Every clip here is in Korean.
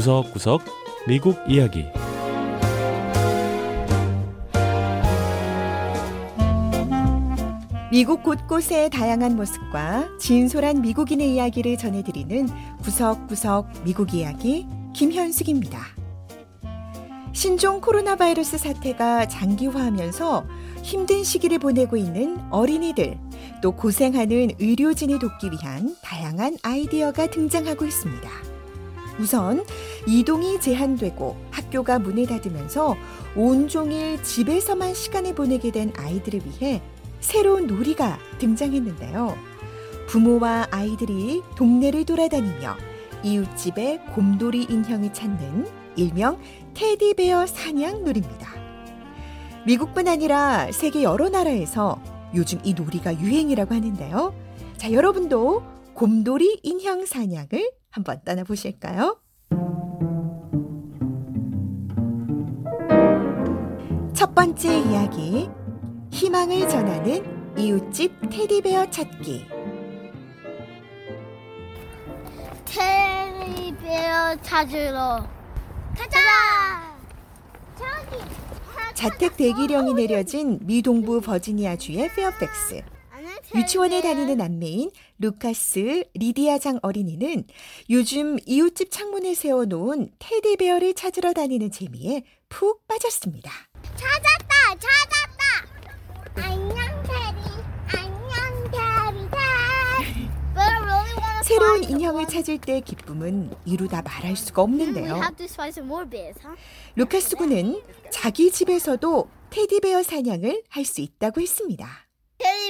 구석구석 미국 이야기 미국 곳곳의 다양한 모습과 진솔한 미국인의 이야기를 전해드리는 구석구석 미국 이야기 김현숙입니다. 신종 코로나 바이러스 사태가 장기화하면서 힘든 시기를 보내고 있는 어린이들, 또 고생하는 의료진을 돕기 위한 다양한 아이디어가 등장하고 있습니다. 우선 이동이 제한되고 학교가 문을 닫으면서 온종일 집에서만 시간을 보내게 된 아이들을 위해 새로운 놀이가 등장했는데요. 부모와 아이들이 동네를 돌아다니며 이웃집의 곰돌이 인형을 찾는 일명 테디베어 사냥 놀입니다. 미국뿐 아니라 세계 여러 나라에서 요즘 이 놀이가 유행이라고 하는데요. 자, 여러분도 곰돌이 인형 사냥을 한번 떠나보실까요? 첫 번째 이야기. 희망을 전하는 이웃집 테디베어 찾기. 테디베어 찾으러 가자! 저기! 자택 대기령이 내려진 미 동부 버지니아주의 페어팩스. 유치원에 다니는 남매인 루카스 리디아장 어린이는 요즘 이웃집 창문에 세워놓은 테디베어를 찾으러 다니는 재미에 푹 빠졌습니다. 찾았다! 찾았다! 안녕 테리! 안녕 wanna 새로운 인형을 찾을 때 기쁨은 이루다 말할 수가 없는데요. 루카스 군은 자기 집에서도 테디베어 사냥을 할 수 있다고 했습니다.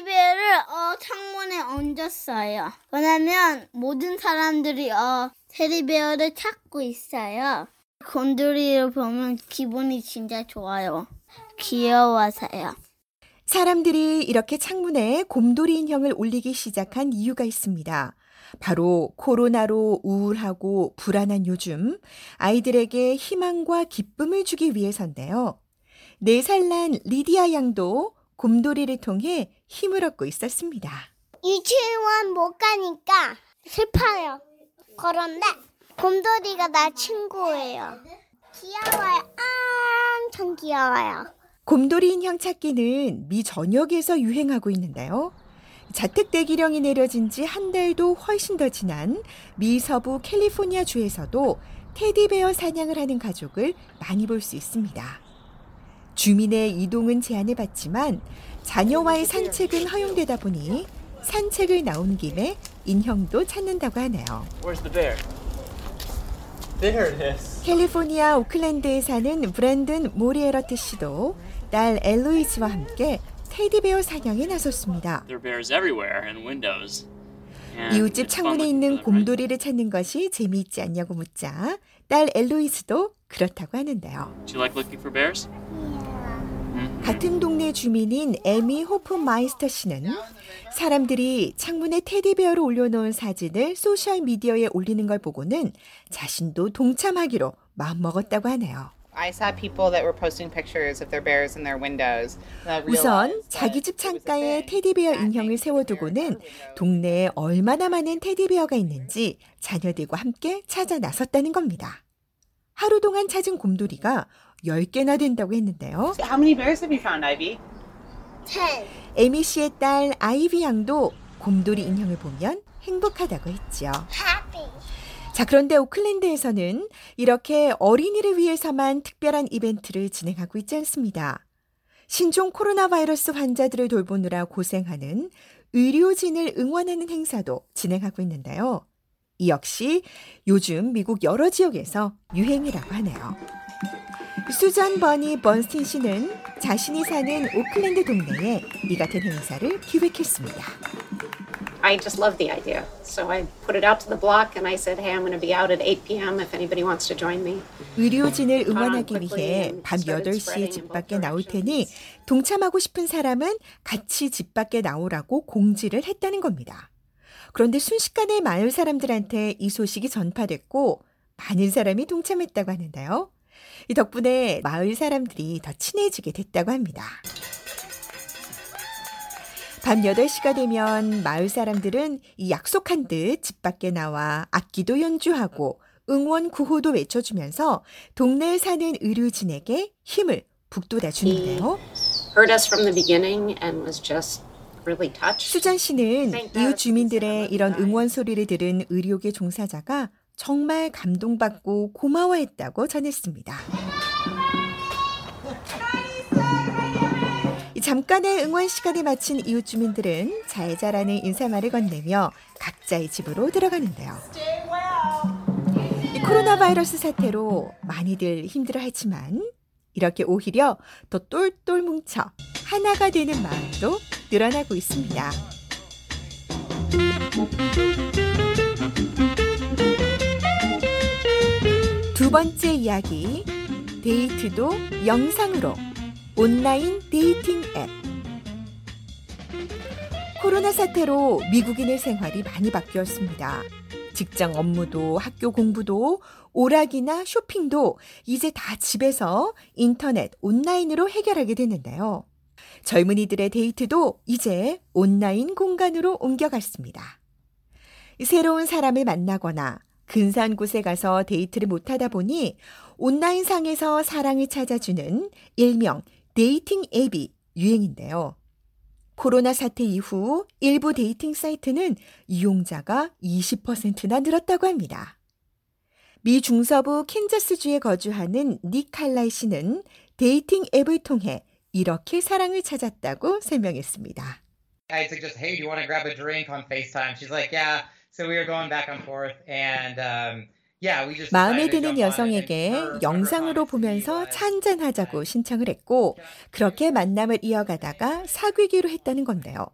테디베어를 어, 창문에 얹었어요. 왜냐면 모든 사람들이 어, 테디베어를 찾고 있어요. 곤돌이를 보면 기분이 진짜 좋아요. 귀여워서요. 사람들이 이렇게 창문에 곰돌이 인형을 올리기 시작한 이유가 있습니다. 바로 코로나로 우울하고 불안한 요즘 아이들에게 희망과 기쁨을 주기 위해서인데요. 네살난 리디아 양도 곰돌이를 통해 힘을 얻고 있었습니다. 유치원 못 가니까 슬퍼요. 그런데 곰돌이가 나 친구예요. 귀여워요. 엄청 귀여워요. 곰돌이 인형 찾기는 미 전역에서 유행하고 있는데요. 자택 대기령이 내려진 지 한 달도 훨씬 더 지난 미 서부 캘리포니아 주에서도 테디베어 사냥을 하는 가족을 많이 볼 수 있습니다. 주민의 이동은 제한을 받지만 자녀와의 산책은 허용되다 보니 산책을 나온 김에 인형도 찾는다고 하네요. Where's the bear? There it is. 캘리포니아 오클랜드에 사는 브랜든 모리에러트 씨도 딸 엘로이즈와 함께 테디베어 사냥에 나섰습니다. 이웃집 창문에 있는? 곰돌이를 찾는 것이 재미있지 않냐고 묻자 딸 엘로이즈도 그렇다고 하는데요. Do you like looking for bears? 같은 동네 주민인 에미 호프마이스터 씨는 사람들이 창문에 테디베어를 올려놓은 사진을 소셜 미디어에 올리는 걸 보고는 자신도 동참하기로 마음먹었다고 하네요. 우선 자기 집 창가에. 테디베어 인형을 세워두고는 동네에 얼마나 많은 테디베어가 있는지 자녀들과 함께 찾아 나섰다는 겁니다. 하루 동안 찾은 곰돌이가 10개나 된다고 했는데요. How many bears have you found, Ivy? Ten. 에미 씨의 딸 아이비 양도 곰돌이 인형을 보면 행복하다고 했죠. Happy. 자, 그런데 오클랜드에서는 이렇게 어린이를 위해서만 특별한 이벤트를 진행하고 있지 않습니다. 신종 코로나 바이러스 환자들을 돌보느라 고생하는 의료진을 응원하는 행사도 진행하고 있는데요. 이 역시 요즘 미국 여러 지역에서 유행이라고 하네요. 수잔 버니 번스틴 씨는 자신이 사는 오클랜드 동네에 이 같은 행사를 기획했습니다. I just love the idea. So I put it out to the block and I said, hey, I'm going to be out at 8 p.m. if anybody wants to join me. 의료진을 응원하기 위해 밤 8시에 집 밖에 나올 테니 동참하고 싶은 사람은 같이 집 밖에 나오라고 공지를 했다는 겁니다. 그런데 순식간에 마을 사람들한테 이 소식이 전파됐고 많은 사람이 동참했다고 하는데요. 이 덕분에 마을 사람들이 더 친해지게 됐다고 합니다. 밤 8시가 되면 마을 사람들은 이 약속한 듯 집 밖에 나와 악기도 연주하고 응원 구호도 외쳐주면서 동네에 사는 의료진에게 힘을 북돋아 주는데요. Heard us from the beginning and was just really touched. 수잔 씨는 이웃 주민들의 이런 응원 소리를 들은 의료계 종사자가 정말 감동받고 고마워했다고 전했습니다. 이 잠깐의 응원 시간에 마친 이웃 주민들은 잘 자라는 인사말을 건네며 각자의 집으로 들어가는데요. 이 코로나 바이러스 사태로 많이들 힘들어하지만 이렇게 오히려 더 똘똘 뭉쳐 하나가 되는 마음도 늘어나고 있습니다. 두 번째 이야기 데이트도 영상으로 온라인 dating 앱 코로나 사태로 미국인의 생활이 많이 바뀌었습니다. 직장 업무도 학교 공부도 오락이나 쇼핑도 이제 다 집에서 인터넷 온라인으로 해결하게 됐는데요. 젊은이들의 데이트도 이제 온라인 공간으로 옮겨갔습니다. 새로운 사람을 만나거나 근사한 곳에 가서 데이트를 못하다 보니 온라인상에서 사랑을 찾아주는 일명 dating 앱이 유행인데요. 코로나 사태 이후 일부 dating 사이트는 이용자가 20%나 늘었다고 합니다. 미 중서부 캔자스주에 거주하는 닉 칼라이 씨는 dating 앱을 통해 이렇게 사랑을 찾았다고 설명했습니다. I suggest, hey, do you want to grab a drink on FaceTime? She's like, yeah. So we were going back and forth, and um, yeah, we just. 마음에 드는 여성에게 영상으로 보면서 한잔하자고 신청을 했고 그렇게 만남을 이어가다가 사귀기로 했다는 건데요.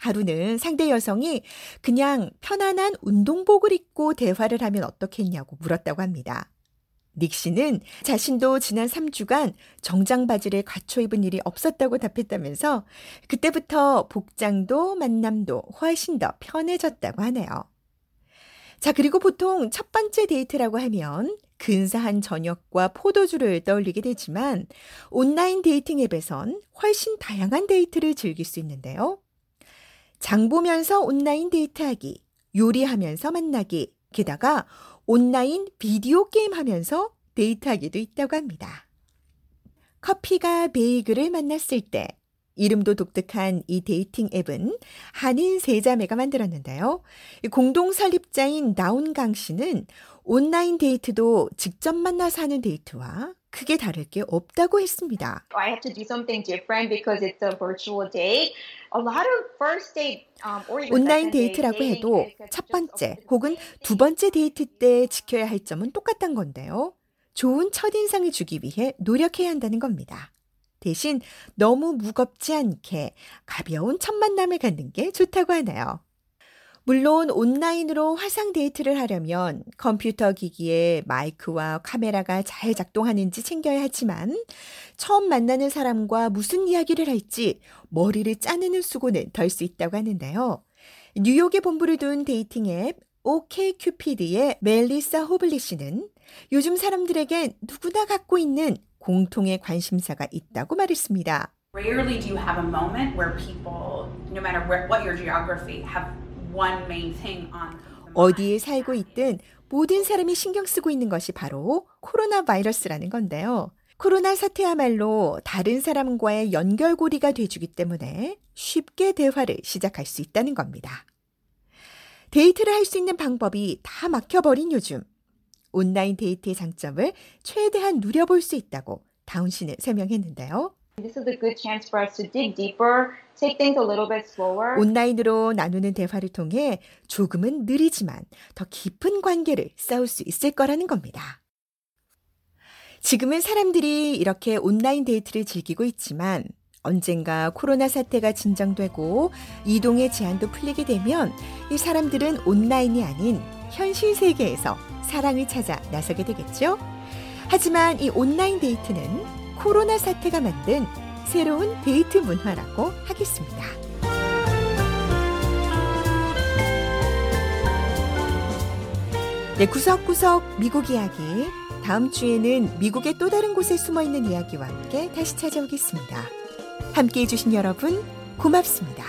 하루는 상대 여성이 그냥 편안한 운동복을 입고 대화를 하면 어떻겠냐고 물었다고 합니다. 닉 씨는 자신도 지난 3주간 정장 바지를 갖춰 입은 일이 없었다고 답했다면서 그때부터 복장도 만남도 훨씬 더 편해졌다고 하네요. 자, 그리고 보통 첫 번째 데이트라고 하면 근사한 저녁과 포도주를 떠올리게 되지만 온라인 데이팅 앱에선 훨씬 다양한 데이트를 즐길 수 있는데요. 장 보면서 온라인 데이트하기, 요리하면서 만나기, 게다가 온라인 비디오 게임 하면서 데이트하기도 있다고 합니다. 커피가 베이글을 만났을 때 이름도 독특한 이 데이팅 앱은 한인 세자매가 만들었는데요. 이 공동 설립자인 다운 강 씨는 온라인 데이트도 직접 만나서 하는 데이트와 크게 다를 게 없다고 했습니다. I have to do something different because it's a virtual date. A lot of first date um, 온라인 데이트라고 해도 첫 번째 혹은 두 번째 데이트 때 지켜야 할 점은 똑같단 건데요. 좋은 첫인상을 주기 위해 노력해야 한다는 겁니다. 대신 너무 무겁지 않게 가벼운 첫 만남을 갖는 게 좋다고 하네요. 물론 온라인으로 화상 데이트를 하려면 컴퓨터 기기에 마이크와 카메라가 잘 작동하는지 챙겨야 하지만 처음 만나는 사람과 무슨 이야기를 할지 머리를 짜내는 수고는 덜 수 있다고 하는데요. 뉴욕에 본부를 둔 데이팅 앱 OkCupid의 멜리사 호블리 씨는 요즘 사람들에게 누구나 갖고 있는 공통의 관심사가 있다고 말했습니다. Rarely do you have a moment where people, no matter what your geography, have one main thing on. 어디에 살고 있든 모든 사람이 신경 쓰고 있는 것이 바로 코로나 바이러스라는 건데요. 코로나 사태야말로 다른 사람과의 연결고리가 돼주기 때문에 쉽게 대화를 시작할 수 있다는 겁니다. 데이트를 할 수 있는 방법이 다 막혀버린 요즘. 온라인 데이트의 장점을 최대한 누려볼 수 있다고 다운 씨는 설명했는데요. This is a good chance for us to dig deeper, take things a little bit slower. 온라인으로 나누는 대화를 통해 조금은 느리지만 더 깊은 관계를 쌓을 수 있을 거라는 겁니다. 지금은 사람들이 이렇게 온라인 데이트를 즐기고 있지만 언젠가 코로나 사태가 진정되고 이동의 제한도 풀리게 되면 이 사람들은 온라인이 아닌 현실 세계에서 사랑을 찾아 나서게 되겠죠? 하지만 이 온라인 데이트는 코로나 사태가 만든 새로운 데이트 문화라고 하겠습니다. 네, 구석구석 미국 이야기. 다음 주에는 미국의 또 다른 곳에 숨어 있는 이야기와 함께 다시 찾아오겠습니다. 함께 해주신 여러분, 고맙습니다.